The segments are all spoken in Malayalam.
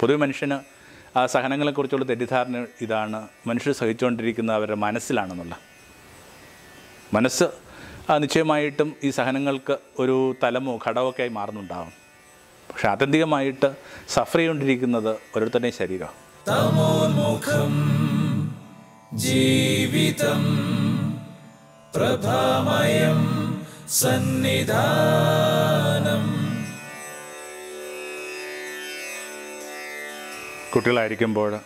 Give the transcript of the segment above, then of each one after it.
പൊതുവെ മനുഷ്യന് ആ സഹനങ്ങളെക്കുറിച്ചുള്ള തെറ്റിദ്ധാരണ ഇതാണ്. മനുഷ്യർ സഹിച്ചുകൊണ്ടിരിക്കുന്ന അവരുടെ മനസ്സിലാണെന്നുള്ള. മനസ്സ് നിശ്ചയമായിട്ടും ഈ സഹനങ്ങൾക്ക് ഒരു തലമോ ഘടമൊക്കെ ആയി മാറുന്നുണ്ടാവും. പക്ഷെ ആത്യന്തികമായിട്ട് സഫർ ചെയ്തുകൊണ്ടിരിക്കുന്നത് ഓരോരുത്തരുടെയും ശരീരം ജീവിതം പ്രഭാമയം സന്നിധാനം കുട്ടികളായിരിക്കുമ്പോൾ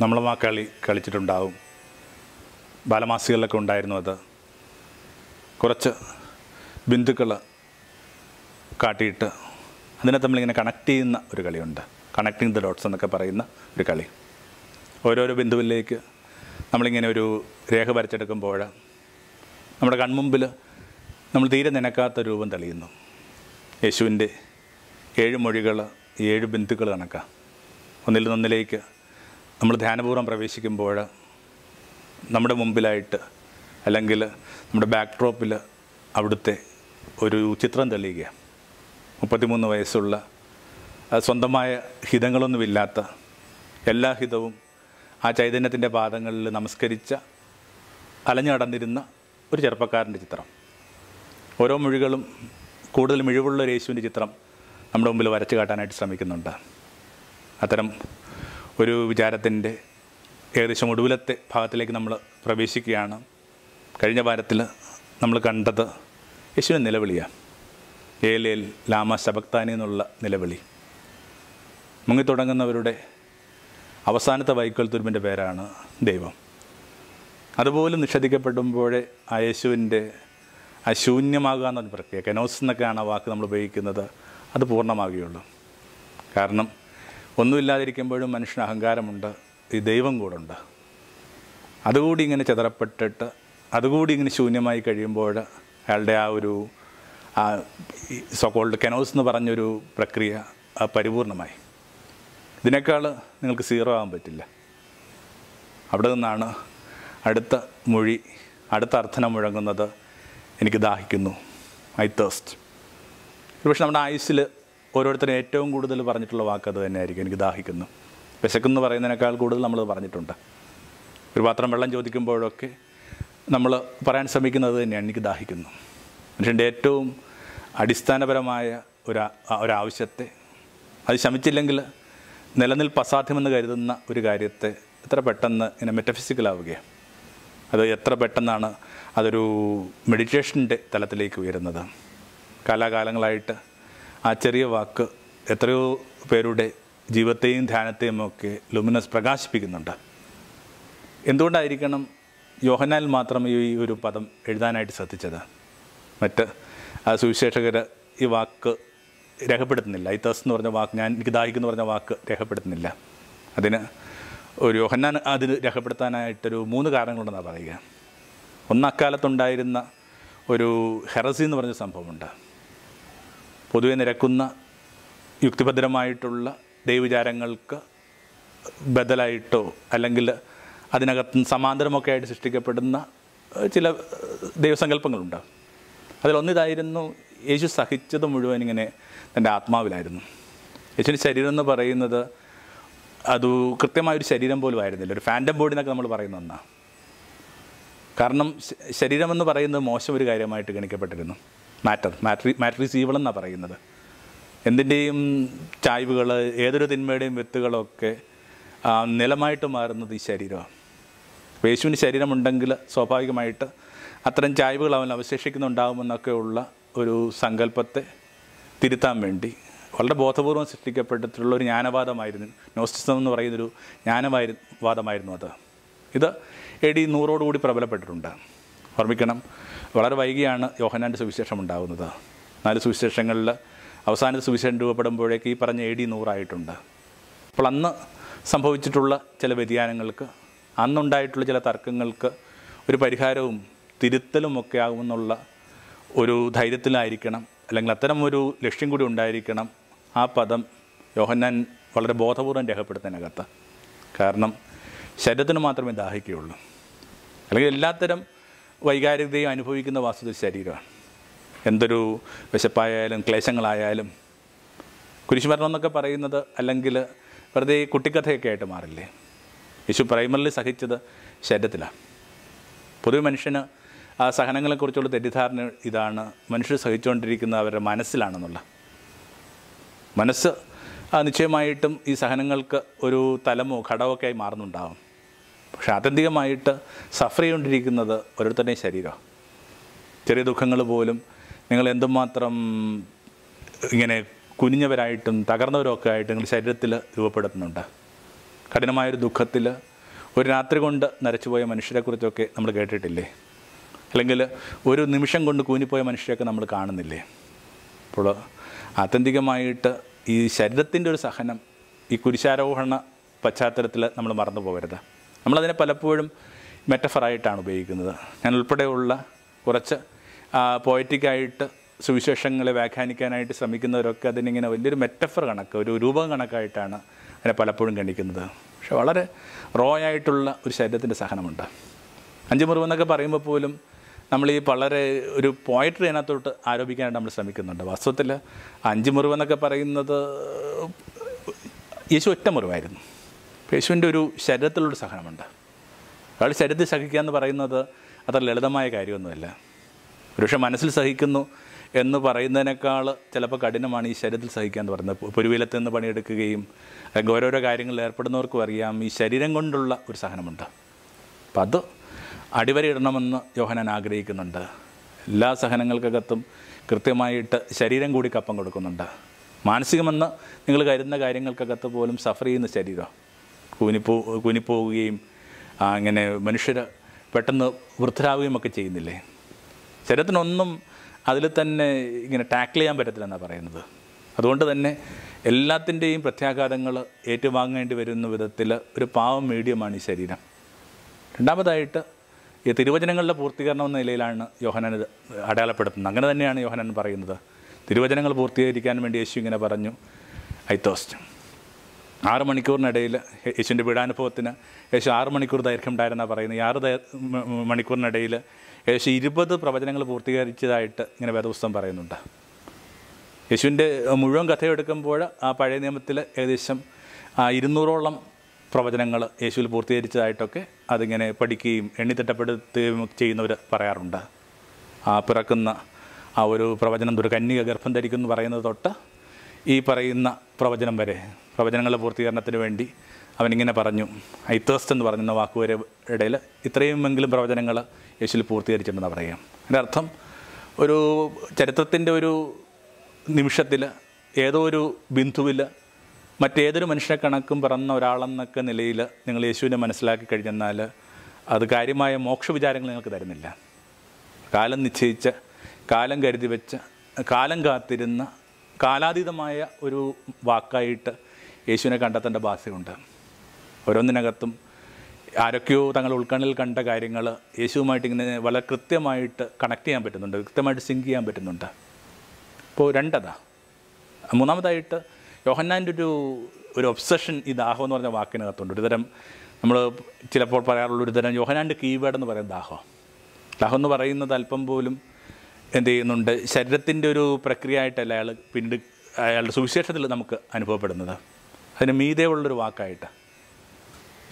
നമ്മളും ആ കളി കളിച്ചിട്ടുണ്ടാവും. ബാലമാസികളിലൊക്കെ ഉണ്ടായിരുന്നു അത്. കുറച്ച് ബിന്ദുക്കൾ കാട്ടിയിട്ട് അതിനെ നമ്മളിങ്ങനെ കണക്ട് ചെയ്യുന്ന ഒരു കളിയുണ്ട്. കണക്ടിങ് ദ ഡോട്ട്സ് എന്നൊക്കെ പറയുന്ന ഒരു കളി. ഓരോരോ ബിന്ദുവിലേക്ക് നമ്മളിങ്ങനെ ഒരു രേഖ വരച്ചെടുക്കുമ്പോൾ നമ്മുടെ കൺമുമ്പിൽ നമ്മൾ തീരെ നനക്കാത്ത രൂപം തെളിയുന്നു. യേശുവിന്റെ ഏഴ് മൊഴികൾ ഏഴ് ബിന്ദുക്കൾ കണക്കാം. ഒന്നിൽ നിന്നിലേക്ക് നമ്മൾ ധ്യാനപൂർവം പ്രവേശിക്കുമ്പോൾ നമ്മുടെ മുമ്പിലായിട്ട് അല്ലെങ്കിൽ നമ്മുടെ ബാക്ക് ഡ്രോപ്പിൽ അവിടുത്തെ ഒരു ചിത്രം തെളിയുക. മുപ്പത്തിമൂന്ന് വയസ്സുള്ള സ്വന്തമായ ഹിതങ്ങളൊന്നുമില്ലാത്ത എല്ലാ ഹിതവും ആ ചൈതന്യത്തിന്റെ പാദങ്ങളിൽ നമസ്കരിച്ച അലഞ്ഞു നടന്നിരുന്ന ഒരു ചെറുപ്പക്കാരന്റെ ചിത്രം. ഓരോ മൊഴികളും കൂടുതൽ മിഴിവുള്ള ഒരു യേശുവിന്റെ ചിത്രം നമ്മുടെ മുമ്പിൽ വരച്ചു കാട്ടാനായിട്ട് ശ്രമിക്കുന്നുണ്ട്. അത്തരം ഒരു വിചാരത്തിന്റെ ഏകദേശം ഒടുവിലത്തെ ഭാഗത്തിലേക്ക് നമ്മൾ പ്രവേശിക്കുകയാണ്. കഴിഞ്ഞ വാരത്തിൽ നമ്മൾ കണ്ടത് യേശുവിന്റെ നിലവിളിയാണ് ഏലേൽ ലാമ ശബക്താനി എന്നുള്ള നിലവിളി. മുങ്ങിത്തുടങ്ങുന്നവരുടെ അവസാനത്തെ വൈക്കൽ തുരുമ്പിന്റെ പേരാണ് ദൈവം. അതുപോലും നിഷേധിക്കപ്പെടുമ്പോഴേ ആ യേശുവിന്റെ ആ ശൂന്യമാകുക എന്നൊരു പ്രക്രിയ. കെനോസ് എന്നൊക്കെയാണ് ആ വാക്ക് നമ്മൾ ഉപയോഗിക്കുന്നത്. അത് പൂർണമാകുകയുള്ളൂ. കാരണം ഒന്നുമില്ലാതിരിക്കുമ്പോഴും മനുഷ്യന് അഹങ്കാരമുണ്ട് ഈ ദൈവം കൂടെ ഉണ്ട് അതുകൂടി ഇങ്ങനെ ചിതറപ്പെട്ടിട്ട് അതുകൂടി ഇങ്ങനെ ശൂന്യമായി കഴിയുമ്പോൾ അയാളുടെ ആ ഒരു ആ സോക്കോൾഡ് കെനോസ് എന്ന് പറഞ്ഞൊരു പ്രക്രിയ പരിപൂർണമായി. ഇതിനേക്കാൾ നിങ്ങൾക്ക് സീറോ ആകാൻ പറ്റില്ല. അവിടെ നിന്നാണ് അടുത്ത മൊഴി അടുത്ത അർത്ഥനം മുഴങ്ങുന്നത് എനിക്ക് ദാഹിക്കുന്നു. ഐ തേസ്റ്റ് പക്ഷെ നമ്മുടെ ആയുസ്സിൽ ഓരോരുത്തരും ഏറ്റവും കൂടുതൽ പറഞ്ഞിട്ടുള്ള വാക്ക് അത് തന്നെയായിരിക്കും. എനിക്ക് ദാഹിക്കുന്നു. വിശക്കെന്ന് പറയുന്നതിനേക്കാൾ കൂടുതൽ നമ്മൾ പറഞ്ഞിട്ടുണ്ട്. ഒരു പാത്രം വെള്ളം ചോദിക്കുമ്പോഴൊക്കെ നമ്മൾ പറയാൻ ശ്രമിക്കുന്നത് തന്നെയാണ് എനിക്ക് ദാഹിക്കുന്നു. മനുഷ്യന്റെ ഏറ്റവും അടിസ്ഥാനപരമായ ഒരു ഒരാവശ്യത്തെ അത് ശമിച്ചില്ലെങ്കിൽ നിലനിൽപ്പ് അസാധ്യമെന്ന് കരുതുന്ന ഒരു കാര്യത്തെ എത്ര പെട്ടെന്ന് ഇങ്ങനെ മെറ്റഫിസിക്കലാവുകയാണ് അത് എത്ര പെട്ടെന്നാണ് അതൊരു മെഡിറ്റേഷന്റെ തലത്തിലേക്ക് ഉയരുന്നത്. കാലാകാലങ്ങളായിട്ട് ആ ചെറിയ വാക്ക് എത്രയോ പേരുടെ ജീവിതത്തെയും ധ്യാനത്തെയും ഒക്കെ ലുമിനസ് പ്രകാശിപ്പിക്കുന്നുണ്ട്. എന്തുകൊണ്ടായിരിക്കണം യോഹനാൽ മാത്രം ഈ ഒരു പദം എഴുതാനായിട്ട് ശ്രദ്ധിച്ചത്? മറ്റ് ആ സുവിശേഷകർ ഈ വാക്ക് രേഖപ്പെടുത്തുന്നില്ല. ഈ തസ് എന്ന് പറഞ്ഞ വാക്ക് ഞാൻ എനിക്ക് ദാഹിക്കുന്നു പറഞ്ഞ വാക്ക് രേഖപ്പെടുത്തുന്നില്ല. അതിന് ഒരു യോഹന്നാൻ അതിന് രേഖപ്പെടുത്താനായിട്ടൊരു മൂന്ന് കാരണങ്ങളുണ്ടെന്നാണ് പറയുക. ഒന്ന് അക്കാലത്തുണ്ടായിരുന്ന ഒരു ഹെറസി എന്ന് പറഞ്ഞ സംഭവമുണ്ട്. പൊതുവെ നിരക്കുന്ന യുക്തിഭദ്രമായിട്ടുള്ള ദൈവവിചാരങ്ങൾക്ക് ബദലായിട്ടോ അല്ലെങ്കിൽ അതിനകത്ത് സമാന്തരമൊക്കെ ആയിട്ട് സൃഷ്ടിക്കപ്പെടുന്ന ചില ദൈവസങ്കല്പങ്ങളുണ്ടാകും ദൈവസങ്കല്പങ്ങളുണ്ട്. അതിലൊന്നിതായിരുന്നു യേശു സഹിച്ചത് മുഴുവൻ ഇങ്ങനെ തന്റെ ആത്മാവിലായിരുന്നു. യേശുവിന്റെ ശരീരം എന്ന് പറയുന്നത് അത് കൃത്യമായൊരു ശരീരം പോലും ആയിരുന്നില്ല. ഒരു ഫാന്റം ബോഡി എന്നൊക്കെ നമ്മൾ പറയുന്ന ഒന്നാണ്. കാരണം ശരീരമെന്ന് പറയുന്നത് മോശം ഒരു കാര്യമായിട്ട് ഗണിക്കപ്പെട്ടിരുന്നു. മാറ്റർ മാറ്ററി മാറ്ററിസ് ഈവൾ എന്നാണ് പറയുന്നത്. എന്തിന്റെയും ചായ്വുകൾ ഏതൊരു തിന്മയുടെയും വിത്തുകളൊക്കെ നിലമായിട്ട് മാറുന്നത് ഈ ശരീരമാണ്. യേശുവിന് ശരീരമുണ്ടെങ്കിൽ സ്വാഭാവികമായിട്ട് അത്തരം ചായ്വുകൾ അവൻ അവശേഷിക്കുന്നുണ്ടാകുമെന്നൊക്കെയുള്ള ഒരു സങ്കല്പത്തെ തിരുത്താൻ വേണ്ടി വളരെ ബോധപൂർവം സൃഷ്ടിക്കപ്പെട്ടിട്ടുള്ള ഒരു ജ്ഞാനവാദമായിരുന്നു. നോസ്റ്റിസം എന്ന് പറയുന്നൊരു ജ്ഞാനവാദമായിരുന്നു അത്. ഇത് എ ഡി നൂറോടുകൂടി പ്രബലപ്പെട്ടിട്ടുണ്ട്. ഓർമ്മിക്കണം. വളരെ വൈകിയാണ് യോഹനാന്റെ സുവിശേഷം ഉണ്ടാകുന്നത്. നാല് സുവിശേഷങ്ങളിൽ അവസാന സുവിശേഷം രൂപപ്പെടുമ്പോഴേക്ക് ഈ പറഞ്ഞ എ ഡി നൂറായിട്ടുണ്ട്. അപ്പോൾ അന്ന് സംഭവിച്ചിട്ടുള്ള ചില വ്യതിയാനങ്ങൾക്ക് അന്നുണ്ടായിട്ടുള്ള ചില തർക്കങ്ങൾക്ക് ഒരു പരിഹാരവും തിരുത്തലും ഒക്കെ ആകുമെന്നുള്ള ഒരു ധൈര്യത്തിലായിരിക്കണം. അല്ലെങ്കിൽ അത്തരം ഒരു ലക്ഷ്യം കൂടി ഉണ്ടായിരിക്കണം ആ പദം യോഹന്നാൻ വളരെ ബോധപൂർവം രേഖപ്പെടുത്താനകത്ത് കാരണം ശരീരത്തിന് മാത്രമേ ദാഹിക്കുകയുള്ളൂ. അല്ലെങ്കിൽ എല്ലാത്തരം വൈകാരികതയും അനുഭവിക്കുന്ന വാസ്തു ശരീരമാണ്. എന്തൊരു വിശപ്പായാലും ക്ലേശങ്ങളായാലും കുരിശുമരണം എന്നൊക്കെ പറയുന്നത് അല്ലെങ്കിൽ വെറുതെ കുട്ടിക്കഥയൊക്കെ ആയിട്ട് മാറില്ലേ? യേശു പ്രൈമറിൽ സഹിച്ചത് ശരീരത്തിലാണ്. പൊതുവെ മനുഷ്യന് ആ സഹനങ്ങളെക്കുറിച്ചുള്ള തെറ്റിദ്ധാരണ ഇതാണ്. മനുഷ്യർ സഹിച്ചുകൊണ്ടിരിക്കുന്ന അവരുടെ മനസ്സിലാണെന്നുള്ള. മനസ്സ് നിശ്ചയമായിട്ടും ഈ സഹനങ്ങൾക്ക് ഒരു തലമോ ഘടമൊക്കെ ആയി മാറുന്നുണ്ടാവും. പക്ഷെ ആത്യന്തികമായിട്ട് സഫർ ചെയ്തുകൊണ്ടിരിക്കുന്നത് ഓരോരുത്തരുടെയും ശരീരമാണ്. ചെറിയ ദുഃഖങ്ങൾ പോലും നിങ്ങൾ എന്തുമാത്രം ഇങ്ങനെ കുനിഞ്ഞവരായിട്ടും തകർന്നവരൊക്കെ ആയിട്ട് നിങ്ങൾ ശരീരത്തിൽ രൂപപ്പെടുത്തുന്നുണ്ട്. കഠിനമായൊരു ദുഃഖത്തിൽ ഒരു രാത്രി കൊണ്ട് നരച്ചുപോയ മനുഷ്യരെക്കുറിച്ചൊക്കെ നമ്മൾ കേട്ടിട്ടില്ലേ? അല്ലെങ്കിൽ ഒരു നിമിഷം കൊണ്ട് കൂനിപ്പോയ മനുഷ്യരെയൊക്കെ നമ്മൾ കാണുന്നില്ലേ? അപ്പോൾ ആത്യന്തികമായിട്ട് ഈ ശരീരത്തിന്റെ ഒരു സഹനം ഈ കുരിശാരോഹണ പശ്ചാത്തലത്തിൽ നമ്മൾ മറന്നു പോകരുത് നമ്മളതിനെ പലപ്പോഴും മെറ്റഫറായിട്ടാണ് ഉപയോഗിക്കുന്നത്. ഞാൻ ഉൾപ്പെടെയുള്ള കുറച്ച് പോയറ്റിക്കായിട്ട് സുവിശേഷങ്ങളെ വ്യാഖ്യാനിക്കാനായിട്ട് ശ്രമിക്കുന്നവരൊക്കെ അതിനിങ്ങനെ വലിയൊരു മെറ്റഫർ കണക്ക് ഒരു രൂപം കണക്കായിട്ടാണ് അതിനെ പലപ്പോഴും ഗണിക്കുന്നത് പക്ഷെ വളരെ റോ ആയിട്ടുള്ള ഒരു ശരീരത്തിന്റെ സഹനമുണ്ട്. അഞ്ച് മുറിവെന്നൊക്കെ പറയുമ്പോൾ പോലും നമ്മൾ ഈ വളരെ ഒരു പോയട്രി അതിനകത്തോട്ട് ആരോപിക്കാനായിട്ട് നമ്മൾ ശ്രമിക്കുന്നുണ്ട്. വാസ്തവത്തിൽ അഞ്ച് മുറിവെന്നൊക്കെ പറയുന്നത് യേശു ഒറ്റ മുറിവായിരുന്നു യേശുവിന്റെ ഒരു ശരീരത്തിലൊരു സഹനമുണ്ട്. അയാൾ ശരീരത്തിൽ സഹിക്കുക എന്ന് പറയുന്നത് അത്ര ലളിതമായ കാര്യമൊന്നുമല്ല. ഒരുപക്ഷെ മനസ്സിൽ സഹിക്കുന്നു എന്ന് പറയുന്നതിനേക്കാൾ ചിലപ്പോൾ കഠിനമാണ് ഈ ശരീരത്തിൽ സഹിക്കുക എന്ന് പറയുന്നത്. പൊരുവിലത്ത് നിന്ന് പണിയെടുക്കുകയും അല്ലെങ്കിൽ ഓരോരോ കാര്യങ്ങളിൽ ഏർപ്പെടുന്നവർക്കും അറിയാം. ഈ ശരീരം കൊണ്ടുള്ള ഒരു സഹനമുണ്ട്. അപ്പം അത് അടിവരയിടണമെന്ന് യോഹനാൻ ആഗ്രഹിക്കുന്നുണ്ട്. എല്ലാ സഹനങ്ങൾക്കകത്തും കൃത്യമായിട്ട് ശരീരം കൂടി കപ്പം കൊടുക്കുന്നുണ്ട്. മാനസികമെന്ന് നിങ്ങൾ കരുതുന്ന കാര്യങ്ങൾക്കകത്ത് പോലും സഫർ ചെയ്യുന്ന ശരീരം കൂനിപ്പോ കൂനിപ്പോവുകയും അങ്ങനെ മനുഷ്യർ പെട്ടെന്ന് വൃദ്ധരാവുകയും ഒക്കെ ചെയ്യുന്നില്ലേ? ശരീരത്തിനൊന്നും അതിൽ തന്നെ ഇങ്ങനെ ടാക്കിൾ ചെയ്യാൻ പറ്റത്തില്ലെന്നാണ് പറയുന്നത്. അതുകൊണ്ട് തന്നെ എല്ലാത്തിന്റെയും പ്രത്യാഘാതങ്ങൾ ഏറ്റുവാങ്ങേണ്ടി വരുന്ന വിധത്തിൽ ഒരു പാവം മീഡിയമാണ് ഈ ശരീരം. രണ്ടാമതായിട്ട് ഈ തിരുവചനങ്ങളുടെ പൂർത്തീകരണം എന്ന നിലയിലാണ് യോഹനാൻ അടയാളപ്പെടുത്തുന്നത്. അങ്ങനെ തന്നെയാണ് യോഹനാൻ പറയുന്നത്. തിരുവചനങ്ങൾ പൂർത്തീകരിക്കാൻ വേണ്ടി യേശു ഇങ്ങനെ പറഞ്ഞു ഐ തോസ്റ്റ്. ആറ് മണിക്കൂറിനിടയിൽ യേശുവിന്റെ പീഡാനുഭവത്തിന് യേശു ആറ് മണിക്കൂർ ദൈർഘ്യം ഉണ്ടായിരുന്ന പറയുന്നത്. ഈ ആറ് മണിക്കൂറിനിടയിൽ യേശു ഇരുപത് പ്രവചനങ്ങൾ പൂർത്തീകരിച്ചതായിട്ട് ഇങ്ങനെ വേദപുസ്തകം പറയുന്നുണ്ട്. യേശുവിന്റെ മുഴുവൻ കഥയെടുക്കുമ്പോൾ ആ പഴയ നിയമത്തിൽ ഏകദേശം ഇരുന്നൂറോളം പ്രവചനങ്ങൾ യേശുവിൽ പൂർത്തീകരിച്ചതായിട്ടൊക്കെ അതിങ്ങനെ പഠിക്കുകയും എണ്ണിത്തിട്ടപ്പെടുത്തുകയും ചെയ്യുന്നവർ പറയാറുണ്ട്. ആ പിറക്കുന്ന ആ ഒരു പ്രവചനം ഒരു കന്യക ഗർഭം ധരിക്കുന്നു പറയുന്നത് തൊട്ട് ഈ പറയുന്ന പ്രവചനം വരെ. പ്രവചനങ്ങളുടെ പൂർത്തീകരണത്തിന് വേണ്ടി അവനിങ്ങനെ പറഞ്ഞു. ഐത്തേസ്റ്റ് എന്ന് പറഞ്ഞ വാക്കുവരെ ഇടയിൽ ഇത്രയുമെങ്കിലും പ്രവചനങ്ങൾ യേശുവിൽ പൂർത്തീകരിച്ചിട്ടുണ്ടെന്ന് പറയാം അതിന്റെ അർത്ഥം ഒരു ചരിത്രത്തിന്റെ ഒരു നിമിഷത്തിൽ ഏതോ ഒരു ബിന്ദുവിൽ മറ്റേതൊരു മനുഷ്യനെ കണക്കും പിറന്ന ഒരാളെന്നൊക്കെ നിലയിൽ നിങ്ങൾ യേശുവിനെ മനസ്സിലാക്കി കഴിഞ്ഞെന്നാൽ അത് കാര്യമായ മോക്ഷവിചാരങ്ങൾ നിങ്ങൾക്ക് തരുന്നില്ല. കാലം നിശ്ചയിച്ച കാലം കരുതി വെച്ച കാലം കാത്തിരുന്ന കാലാതീതമായ ഒരു വാക്കായിട്ട് യേശുവിനെ കണ്ടെത്തേണ്ട ബാധ്യതയുണ്ട് ഓരോന്നിനകത്തും ആരൊക്കെയോ തങ്ങൾ ഉൾക്കണ്ണിൽ കണ്ട കാര്യങ്ങൾ യേശുവുമായിട്ട് ഇങ്ങനെ വളരെ കൃത്യമായിട്ട് കണക്ട് ചെയ്യാൻ പറ്റുന്നുണ്ട് കൃത്യമായിട്ട് സിങ്ക് ചെയ്യാൻ പറ്റുന്നുണ്ട്. അപ്പോൾ രണ്ടതാ. മൂന്നാമതായിട്ട് യോഹന്നാന്റെ ഒരു ഒരു ഒബ്സഷൻ ഈ ദാഹം എന്ന് പറഞ്ഞ വാക്കിനകത്തുണ്ട്. ഒരുതരം നമ്മൾ ചിലപ്പോൾ പറയാറുള്ള ഒരുതരം യോഹനാന്റെ കീവേഡ് എന്ന് പറയുന്നത് ദാഹം. ദാഹം എന്ന് പറയുന്നത് അല്പം പോലും എന്ത് ചെയ്യുന്നുണ്ട്? ശരീരത്തിന്റെ ഒരു പ്രക്രിയ ആയിട്ടല്ല അയാൾ പിന്നീട് അയാളുടെ സുവിശേഷത്തിൽ നമുക്ക് അനുഭവപ്പെടുന്നത്. അതിന് മീതെ ഉള്ളൊരു വാക്കായിട്ട്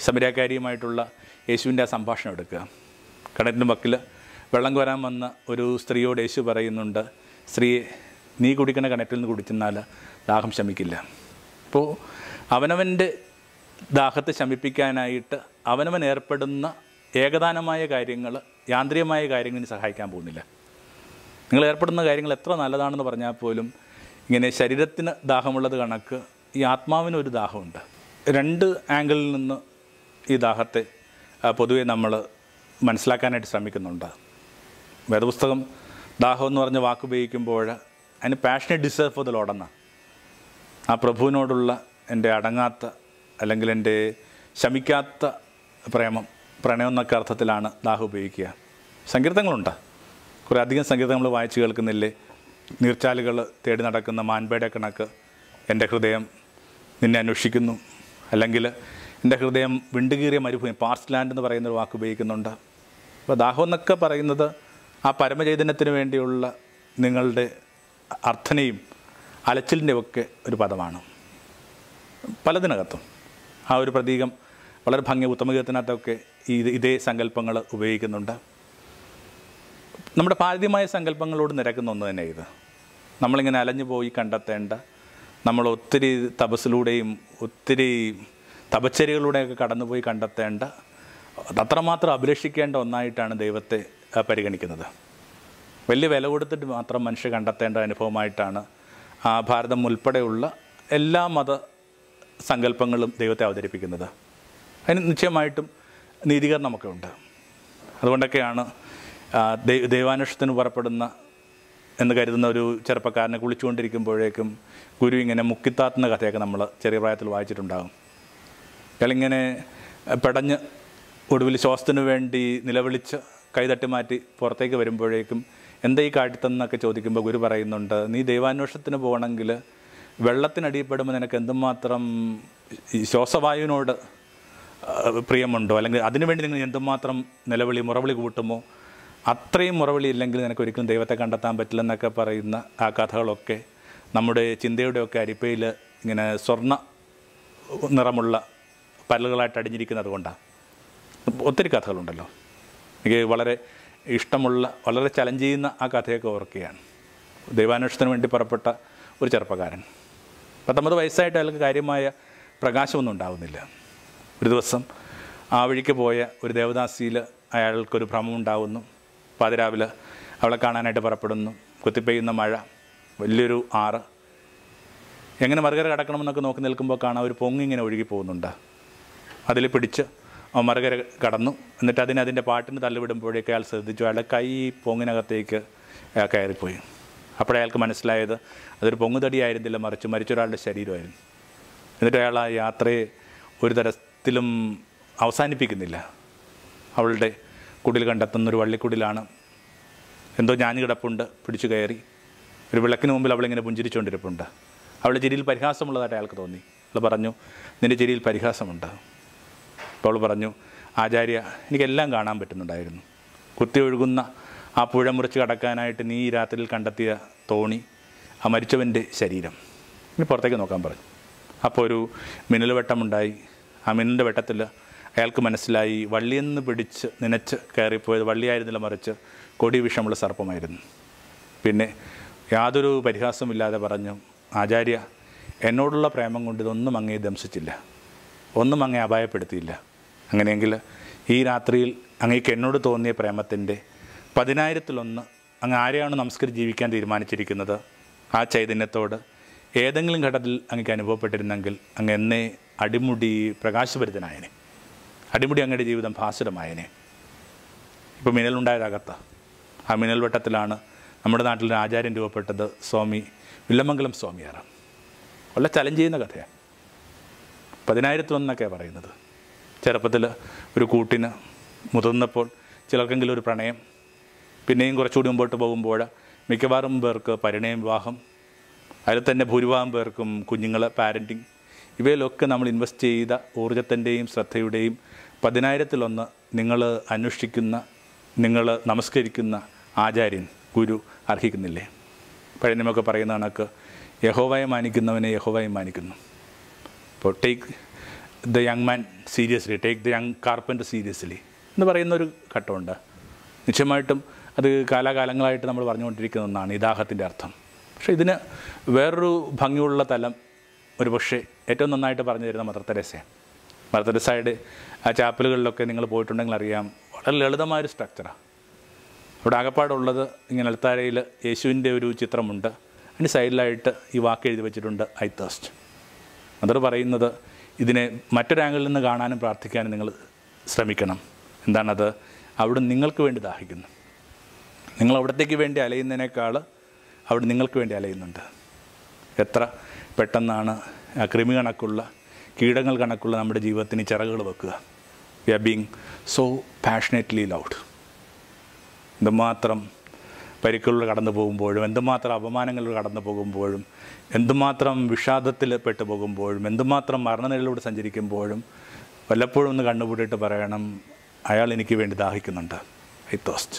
സമരക്കാരിയുമായിട്ടുള്ള യേശുവിന്റെ ആ സംഭാഷണം എടുക്കുക. കടലിന്റെ വക്കിൽ വെള്ളം കോരാൻ വന്ന ഒരു സ്ത്രീയോട് യേശു പറയുന്നുണ്ട് സ്ത്രീയെ നീ കുടിക്കുന്ന കിണറ്റിൽ നിന്ന് കുടിച്ചെന്നാൽ ദാഹം ശമിക്കില്ല. അപ്പോൾ അവനവന്റെ ദാഹത്തെ ശമിപ്പിക്കാനായിട്ട് അവനവൻ ഏർപ്പെടുന്ന ഏകദാനമായ കാര്യങ്ങൾ യാന്ത്രികമായ കാര്യങ്ങളിന് സഹായിക്കാൻ പോകുന്നില്ല. നിങ്ങൾ ഏർപ്പെടുന്ന കാര്യങ്ങൾ എത്ര നല്ലതാണെന്ന് പറഞ്ഞാൽ പോലും ഇങ്ങനെ ശരീരത്തിന് ദാഹമുള്ളത് കണക്ക് ഈ ആത്മാവിന് ഒരു ദാഹമുണ്ട്. രണ്ട് ആംഗിളിൽ നിന്ന് ഈ ദാഹത്തെ പൊതുവെ നമ്മൾ മനസ്സിലാക്കാനായിട്ട് ശ്രമിക്കുന്നുണ്ട്. വേദപുസ്തകം ദാഹം എന്ന് പറഞ്ഞ വാക്ക് ഉപയോഗിക്കുമ്പോൾ അതിന് പാഷനറ്റ് ഡിസേർവ് ഫോർ ദ ലോഡെന്ന ആ പ്രഭുവിനോടുള്ള എന്റെ അടങ്ങാത്ത അല്ലെങ്കിൽ എന്റെ ശമിക്കാത്ത പ്രേമം പ്രണയം എന്നൊക്കെ അർത്ഥത്തിലാണ് ദാഹം ഉപയോഗിക്കുക. സങ്കീർത്തങ്ങളുണ്ട്. കുറേ അധികം സംഗീതം നമ്മൾ വായിച്ചു കേൾക്കുന്നില്ലേ? നീർച്ചാലുകൾ തേടി നടക്കുന്ന മാൻപേടെ കണക്ക് എന്റെ ഹൃദയം നിന്നെ അന്വേഷിക്കുന്നു. അല്ലെങ്കിൽ എന്റെ ഹൃദയം വിണ്ടുകീറിയ മരുഭൂമി പാർസ് ലാൻഡ് എന്ന് പറയുന്ന ഒരു വാക്ക് ഉപയോഗിക്കുന്നുണ്ട്. അപ്പോൾ ദാഹം എന്നൊക്കെ പറയുന്നത് ആ പരമചൈതന്യത്തിന് വേണ്ടിയുള്ള നിങ്ങളുടെ അർത്ഥനയും അലച്ചിലിന്റെ ഒക്കെ ഒരു പദമാണ്. പലതിനകത്തും ആ ഒരു പ്രതീകം വളരെ ഭംഗി ഉത്തമഗീതത്തിനകത്തൊക്കെ ഈ ഇതേ സങ്കല്പങ്ങൾ ഉപയോഗിക്കുന്നുണ്ട്. നമ്മുടെ പാരതിമായ സങ്കല്പങ്ങളോട് നിരക്കുന്ന ഒന്ന് തന്നെ ഇത്. നമ്മളിങ്ങനെ അലഞ്ഞു പോയി കണ്ടെത്തേണ്ട നമ്മൾ ഒത്തിരി തപസ്സിലൂടെയും ഒത്തിരി തപച്ചരികളിലൂടെയൊക്കെ കടന്നുപോയി കണ്ടെത്തേണ്ട അത്രമാത്രം അഭിലഷിക്കേണ്ട ഒന്നായിട്ടാണ് ദൈവത്തെ പരിഗണിക്കുന്നത്. വലിയ വില കൊടുത്തിട്ട് മാത്രം മനുഷ്യ കണ്ടെത്തേണ്ട അനുഭവമായിട്ടാണ് ആ ഭാരതം ഉൾപ്പെടെയുള്ള എല്ലാ മത സങ്കല്പങ്ങളും ദൈവത്തെ അവതരിപ്പിക്കുന്നത്. അതിന് നിശ്ചയമായിട്ടും നീതികരണമൊക്കെ ഉണ്ട്. അതുകൊണ്ടൊക്കെയാണ് ദൈവാന്വേഷണത്തിന് പുറപ്പെടുന്ന എന്ന് കരുതുന്ന ഒരു ചെറുപ്പക്കാരനെ കുളിച്ചുകൊണ്ടിരിക്കുമ്പോഴേക്കും ഗുരു ഇങ്ങനെ മുക്കിത്താത്തുന്ന കഥയൊക്കെ നമ്മൾ ചെറിയ പ്രായത്തിൽ വായിച്ചിട്ടുണ്ടാകും. അയാളിങ്ങനെ പെടഞ്ഞ് ഒടുവിൽ ശ്വാസത്തിന് വേണ്ടി നിലവിളിച്ച് കൈതട്ടി മാറ്റി പുറത്തേക്ക് വരുമ്പോഴേക്കും എന്താ ഈ കാട്ടിത്തന്നൊക്കെ ചോദിക്കുമ്പോൾ ഗുരു പറയുന്നുണ്ട് നീ ദൈവാന്വേഷണത്തിന് പോകണമെങ്കിൽ വെള്ളത്തിനടിയപ്പെടുമ്പോൾ നിനക്ക് എന്തുമാത്രം ശ്വാസവായുവിനോട് പ്രിയമുണ്ടോ? അല്ലെങ്കിൽ അതിനുവേണ്ടി നിങ്ങൾ എന്തുമാത്രം നിലവിളി മുറവിളി കൂട്ടുമോ? അത്രയും മുറവിളി ഇല്ലെങ്കിൽ നിനക്ക് ഒരിക്കലും ദൈവത്തെ കണ്ടെത്താൻ പറ്റില്ലെന്നൊക്കെ പറയുന്ന ആ കഥകളൊക്കെ നമ്മുടെ ചിന്തയുടെയൊക്കെ അരിപ്പയിൽ ഇങ്ങനെ സ്വർണ നിറമുള്ള പല്ലുകളായിട്ട് അടിഞ്ഞിരിക്കുന്നത് കൊണ്ടാണ് ഒത്തിരി കഥകളുണ്ടല്ലോ. എനിക്ക് വളരെ ഇഷ്ടമുള്ള വളരെ ചലഞ്ച് ചെയ്യുന്ന ആ കഥയൊക്കെ ഓർക്കുകയാണ്. ദൈവാന്വേഷണത്തിന് വേണ്ടി പുറപ്പെട്ട ഒരു ചെറുപ്പക്കാരൻ. പത്തൊമ്പത് വയസ്സായിട്ട് അയാൾക്ക് കാര്യമായ പ്രകാശമൊന്നും ഉണ്ടാകുന്നില്ല ഒരു ദിവസം ആ വഴിക്ക് പോയ ഒരു ദേവദാസിയിൽ അയാൾക്കൊരു ഭ്രമം ഉണ്ടാകുന്നു പാതിരാവിലെ അവളെ കാണാനായിട്ട് പുറപ്പെടുന്നു. കുത്തിപ്പെയ്യുന്ന മഴ വലിയൊരു ആറ്. എങ്ങനെ മറുകര കടക്കണമെന്നൊക്കെ നോക്കി നിൽക്കുമ്പോൾ കാണാൻ ഒരു പൊങ്ങി ഇങ്ങനെ ഒഴുകി പോകുന്നുണ്ട്. അതിൽ പിടിച്ച് മറുകര കടന്നു. എന്നിട്ട് അതിനെ അതിന്റെ പാട്ടിന് തള്ളിവിടുമ്പോഴേക്ക് അയാൾ ശ്രദ്ധിച്ചു. അയാളുടെ കൈ പൊങ്ങിനകത്തേക്ക് കയറിപ്പോയി. അപ്പോഴേ അയാൾക്ക് മനസ്സിലായത് അതൊരു പൊങ്ങുതടിയായിരുന്നില്ല മറിച്ച് മരിച്ചൊരാളുടെ ശരീരമായിരുന്നു. എന്നിട്ട് അയാൾ ആ യാത്രയെ ഒരു തരത്തിലും അവസാനിപ്പിക്കുന്നില്ല. അവളുടെ കുടിൽ കണ്ടെത്തുന്ന ഒരു വള്ളിക്കുടിലാണ്. എന്തോ ഞാൻ കിടപ്പുണ്ട് പിടിച്ചു കയറി. ഒരു വിളക്കിന് മുമ്പിൽ അവളിങ്ങനെ പുഞ്ചിരിച്ചുകൊണ്ടിരിപ്പുണ്ട് അവളുടെ ചിരിയിൽ പരിഹാസമുള്ളതായിട്ട് അയാൾക്ക് തോന്നി. അവൾ പറഞ്ഞു നിന്റെ ചിരിയിൽ പരിഹാസമുണ്ട്. അപ്പോൾ അവൾ പറഞ്ഞു ആചാര്യ എനിക്കെല്ലാം കാണാൻ പറ്റുന്നുണ്ടായിരുന്നു. കുത്തി ഒഴുകുന്ന ആ പുഴ മുറിച്ച് കടക്കാനായിട്ട് നീ ഈ രാത്രിയിൽ കണ്ടെത്തിയ തോണി ആ മരിച്ചവന്റെ ശരീരം. ഇനി പുറത്തേക്ക് നോക്കാൻ പറഞ്ഞു. അപ്പോൾ ഒരു മിന്നൽ വെട്ടമുണ്ടായി. ആ മിന്നലിന്റെ വെട്ടത്തിൽ അയാൾക്ക് മനസ്സിലായി വള്ളിയെന്ന് പിടിച്ച് നനച്ച് കയറിപ്പോയത് വള്ളിയായിരുന്നില്ല മറിച്ച് കൊടി വിഷമുള്ള സർപ്പമായിരുന്നു. പിന്നെ യാതൊരു പരിഹാസമില്ലാതെ പറഞ്ഞു ആചാര്യ എന്നോടുള്ള പ്രേമം കൊണ്ട് ഇതൊന്നും അങ്ങേ ദംസിച്ചില്ല ഒന്നും അങ്ങേ അപായപ്പെടുത്തിയില്ല. അങ്ങനെയെങ്കിൽ ഈ രാത്രിയിൽ അങ്ങേക്ക് എന്നോട് തോന്നിയ പ്രേമത്തിന്റെ പതിനായിരത്തിലൊന്ന് അങ്ങ് ആരെയാണ് നമസ്കരിച്ച് ജീവിക്കാൻ തീരുമാനിച്ചിരിക്കുന്നത്? ആ ചൈതന്യത്തോട് ഏതെങ്കിലും ഘട്ടത്തിൽ അങ്ങേക്ക് അനുഭവപ്പെട്ടിരുന്നെങ്കിൽ അങ്ങ് എന്നെ അടിമുടി പ്രകാശഭരിതനായനെ. അടിമുടി അങ്ങയുടെ ജീവിതം ഭാസുരമായനെ ഇപ്പോൾ മിന്നലുണ്ടായതകത്ത ആ മിന്നൽ വട്ടത്തിലാണ് നമ്മുടെ നാട്ടിൽ ആചാര്യൻ രൂപപ്പെട്ടത് സ്വാമി വില്ലമംഗലം സ്വാമിയാറാണ്. വളരെ ചലഞ്ച് ചെയ്യുന്ന കഥയാണ് പതിനായിരത്തൊന്നൊക്കെ പറയുന്നത്. ചെറുപ്പത്തിൽ ഒരു കൂട്ടിന് മുതിർന്നപ്പോൾ ചിലർക്കെങ്കിലും ഒരു പ്രണയം പിന്നെയും കുറച്ചുകൂടി മുമ്പോട്ട് പോകുമ്പോൾ മിക്കവാറും പേർക്ക് പരിണയം വിവാഹം അതിൽ തന്നെ ഭൂരിഭാഗം പേർക്കും കുഞ്ഞുങ്ങൾ പാരന്റിങ് ഇവയിലൊക്കെ നമ്മൾ ഇൻവെസ്റ്റ് ചെയ്ത ഊർജത്തിന്റെയും ശ്രദ്ധയുടെയും പതിനായിരത്തിലൊന്ന് നിങ്ങൾ അന്വേഷിക്കുന്ന നിങ്ങൾ നമസ്കരിക്കുന്ന ആചാര്യൻ ഗുരു അർഹിക്കുന്നില്ലേ? പഴയനിമൊക്കെ പറയുന്ന കണക്ക് യഹോവയെ മാനിക്കുന്നവനെ യഹോവയെ മാനിക്കുന്നു. അപ്പോൾ take the young man seriously take the young carpenter seriously എന്ന് പറയുന്ന ഒരു ഘട്ടമുണ്ട്. നിശ്ചയമായിട്ടും അത് കാലാകാലങ്ങളായിട്ട് നമ്മൾ പറഞ്ഞുകൊണ്ടിരിക്കുന്ന ഒന്നാണ് ഇദാഹത്തിന്റെ അർത്ഥം. പക്ഷേ ഇതിന് വേറൊരു ഭംഗിയുള്ള തലം ഒരു പക്ഷേ ഏറ്റവും നന്നായിട്ട് പറഞ്ഞു തരുന്ന മദർ തെരേസയാണ്. മദർ സൈഡ് ആ ചാപ്പലുകളിലൊക്കെ നിങ്ങൾ പോയിട്ടുണ്ടെങ്കിൽ അറിയാം വളരെ ലളിതമായൊരു സ്ട്രക്ചറാണ് ഇവിടെ ആകപ്പാടുള്ളത് ഇങ്ങനെ അൽത്താരയിൽ യേശുവിന്റെ ഒരു ചിത്രമുണ്ട്. അതിന് സൈഡിലായിട്ട് ഈ വാക്ക് എഴുതി വെച്ചിട്ടുണ്ട് ഐ തേസ്റ്റ് മദർ പറയുന്നത് ഇതിനെ മറ്റൊരു ആംഗിളിൽ നിന്ന് കാണാനും പ്രാർത്ഥിക്കാനും നിങ്ങൾ ശ്രമിക്കണം. എന്താണത്? അവിടെ നിങ്ങൾക്ക് വേണ്ടി ദാഹിക്കുന്നു. നിങ്ങൾ അവിടത്തേക്ക് വേണ്ടി അലയുന്നതിനേക്കാൾ അവിടെ നിങ്ങൾക്ക് വേണ്ടി അലയുന്നുണ്ട്. എത്ര പെട്ടെന്നാണ് കൃമി കണക്കുള്ള കീടങ്ങൾ കണക്കുള്ള നമ്മുടെ ജീവിതത്തിന് ചിറകുകൾ വെക്കുക. We are being so passionately loved എന്തുമാത്രം പരിക്കുകളിൽ കടന്നു പോകുമ്പോഴും എന്തുമാത്രം അപമാനങ്ങളിൽ കടന്നു പോകുമ്പോഴും എന്തുമാത്രം വിഷാദത്തിൽ പെട്ടു പോകുമ്പോഴും എന്തുമാത്രം മരണനിലയിലൂടെ സഞ്ചരിക്കുമ്പോഴും വല്ലപ്പോഴും ഒന്ന് കണ്ണുപൂട്ടിയിട്ട് പറയണം അയാൾ എനിക്ക് വേണ്ടി ദാഹിക്കുന്നുണ്ട്. ഐ തോസ്റ്റ്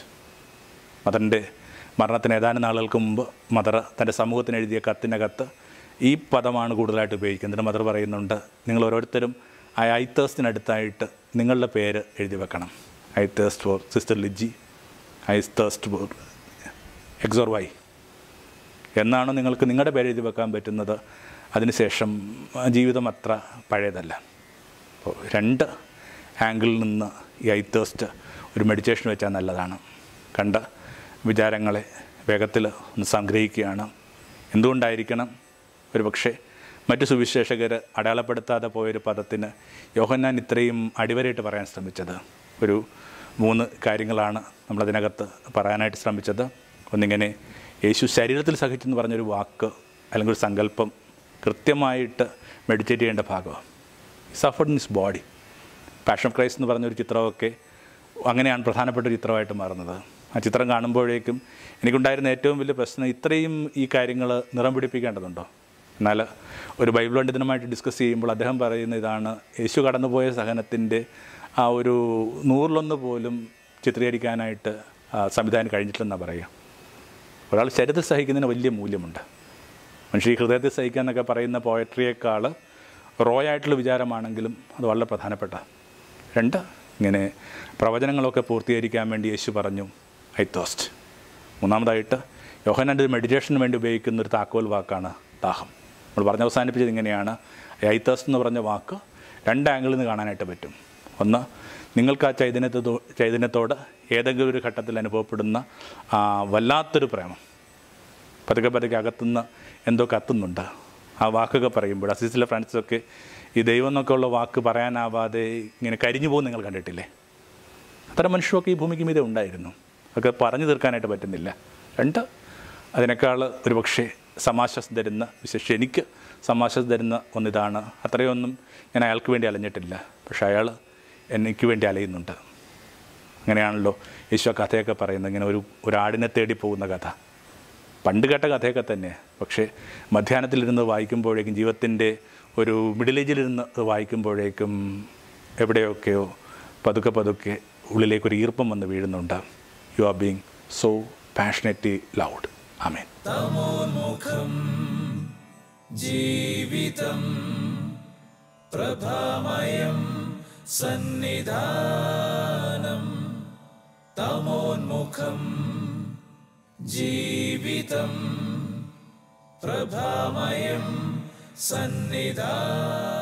മദറിന്റെ മരണത്തിന് ഏതാനും നാളുകൾക്ക് മുമ്പ് മദർ തന്റെ സമൂഹത്തിന് എഴുതിയ കത്തിനകത്ത് ഈ പദമാണ് കൂടുതലായിട്ട് ഉപയോഗിക്കുന്നത്. മദർ പറയുന്നുണ്ട് നിങ്ങൾ ഓരോരുത്തരും ആ ഐത്തേഴ്സിനടുത്തായിട്ട് നിങ്ങളുടെ പേര് എഴുതി വെക്കണം. I thirst for sister Liji I thirst for X or Y. എന്നാണ് നിങ്ങൾക്ക് നിങ്ങളുടെ പേര് എഴുതി വെക്കാൻ പറ്റുന്നത്. അതിനുശേഷം ജീവിതം അത്ര പഴയതല്ല. അപ്പോൾ രണ്ട് ആംഗിളിൽ നിന്ന് ഈ ഐത്തേസ്റ്റ് ഒരു മെഡിറ്റേഷൻ വെച്ചാൽ നല്ലതാണ്. കണ്ട വിചാരങ്ങളെ വേഗത്തിൽ ഒന്ന് സംഗ്രഹിക്കുകയാണ്. എന്തുകൊണ്ടായിരിക്കണം ഒരു പക്ഷേ മറ്റു സുവിശേഷകർ അടയാളപ്പെടുത്താതെ പോയൊരു പദത്തിന് യോഹന്നാൻ ഇത്രയും അടിവരയിട്ട് പറയാൻ ശ്രമിച്ചത്. ഒരു മൂന്ന് കാര്യങ്ങളാണ് നമ്മളതിനകത്ത് പറയാനായിട്ട് ശ്രമിച്ചത്. ഒന്നിങ്ങനെ യേശു ശരീരത്തിൽ സഹിച്ചെന്ന് പറഞ്ഞൊരു വാക്ക് അല്ലെങ്കിൽ ഒരു സങ്കല്പം കൃത്യമായിട്ട് മെഡിറ്റേറ്റ് ചെയ്യേണ്ട ഭാഗമാണ് suffered in his body passion Christ എന്ന് പറഞ്ഞൊരു ചിത്രമൊക്കെ അങ്ങനെയാണ് പ്രധാനപ്പെട്ട ഒരു ചിത്രമായിട്ട് മാറുന്നത്. ആ ചിത്രം കാണുമ്പോഴേക്കും എനിക്കുണ്ടായിരുന്ന ഏറ്റവും വലിയ പ്രശ്നം ഇത്രയും ഈ കാര്യങ്ങൾ നിറം പിടിപ്പിക്കേണ്ടതുണ്ടോ? എന്നാൽ ഒരു ബൈബിൾ പണ്ഡിതനുമായിട്ട് ഡിസ്കസ് ചെയ്യുമ്പോൾ അദ്ദേഹം പറയുന്ന ഇതാണ് യേശു കടന്നുപോയ സഹനത്തിന്റെ ആ ഒരു നൂറിലൊന്ന് പോലും ചിത്രീകരിക്കാനായിട്ട് സംവിധാനം കഴിഞ്ഞിട്ടില്ലെന്നാണ് പറയുക. ഒരാൾ ശരീരത്തിൽ സഹിക്കുന്നതിന് വലിയ മൂല്യമുണ്ട്. മനുഷ്യ ഈ ഹൃദയത്തിൽ സഹിക്കുക എന്നൊക്കെ പറയുന്ന പോയട്രിയേക്കാൾ റോയായിട്ടുള്ള വിചാരമാണെങ്കിലും അത് വളരെ പ്രധാനപ്പെട്ട. രണ്ട് ഇങ്ങനെ പ്രവചനങ്ങളൊക്കെ പൂർത്തീകരിക്കാൻ വേണ്ടി യേശു പറഞ്ഞു ഐ തോസ്റ്റ്. മൂന്നാമതായിട്ട് യോഹനാന്റെ മെഡിറ്റേഷന് വേണ്ടി ഉപയോഗിക്കുന്ന ഒരു താക്കോൽ വാക്കാണ് ദാഹം. നമ്മൾ പറഞ്ഞ് അവസാനിപ്പിച്ചത് ഇങ്ങനെയാണ്. ഐ എന്ന് പറഞ്ഞ വാക്ക് രണ്ട് ആംഗിളിൽ നിന്ന് കാണാനായിട്ട് പറ്റും. ഒന്ന് നിങ്ങൾക്ക് ആ ചൈതന്യത്തോ ചൈതന്യത്തോട് ഏതെങ്കിലും ഒരു ഘട്ടത്തിൽ അനുഭവപ്പെടുന്ന വല്ലാത്തൊരു പ്രേമം. പതുക്കെ പതുക്കെ അകത്തുനിന്ന് എന്തോ കത്തുന്നുണ്ട്. ആ വാക്കൊക്കെ പറയുമ്പോൾ അസീസിലെ ഫ്രണ്ട്സൊക്കെ ഈ ദൈവം എന്നൊക്കെ ഉള്ള വാക്ക് പറയാനാവാതെ ഇങ്ങനെ കരിഞ്ഞു പോകും നിങ്ങൾ കണ്ടിട്ടില്ലേ? അത്തരം മനുഷ്യരൊക്കെ ഈ ഭൂമിക്ക് മീതെ ഉണ്ടായിരുന്നു. അതൊക്കെ പറഞ്ഞു തീർക്കാനായിട്ട് പറ്റുന്നില്ല. രണ്ട് അതിനേക്കാൾ ഒരു പക്ഷേ സമാശ്വാസം തരുന്ന വിശേഷം എനിക്ക് സമാശ്വാസം തരുന്ന ഒന്നിതാണ്. അത്രയൊന്നും ഞാൻ അയാൾക്ക് വേണ്ടി അലഞ്ഞിട്ടില്ല. പക്ഷേ അയാൾ എനിക്ക് വേണ്ടി അലയുന്നുണ്ട്. അങ്ങനെയാണല്ലോ ആ കഥയൊക്കെ പറയുന്നത്. ഇങ്ങനെ ഒരു ഒരാടിനെ തേടി പോകുന്ന കഥ. പണ്ട് കേട്ട കഥയൊക്കെ തന്നെ. പക്ഷേ മധ്യാഹ്നത്തിലിരുന്ന് വായിക്കുമ്പോഴേക്കും ജീവിതത്തിന്റെ ഒരു മിഡിൽ ഏജിലിരുന്ന് വായിക്കുമ്പോഴേക്കും എവിടെയൊക്കെയോ പതുക്കെ പതുക്കെ ഉള്ളിലേക്കൊരു ഈർപ്പം വന്ന് വീഴുന്നുണ്ട്. You are being so passionately loved ആമേൻ. തമോമുഖം ജീവിതം പ്രഭാമയം സന്നിധാനം തമോന്മുഖം ജീവിതം പ്രഭാമയം സന്നിധാനം